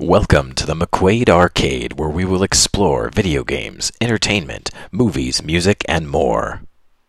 Welcome to the McQuade Arcade, where we will explore video games, entertainment, movies, music, and more.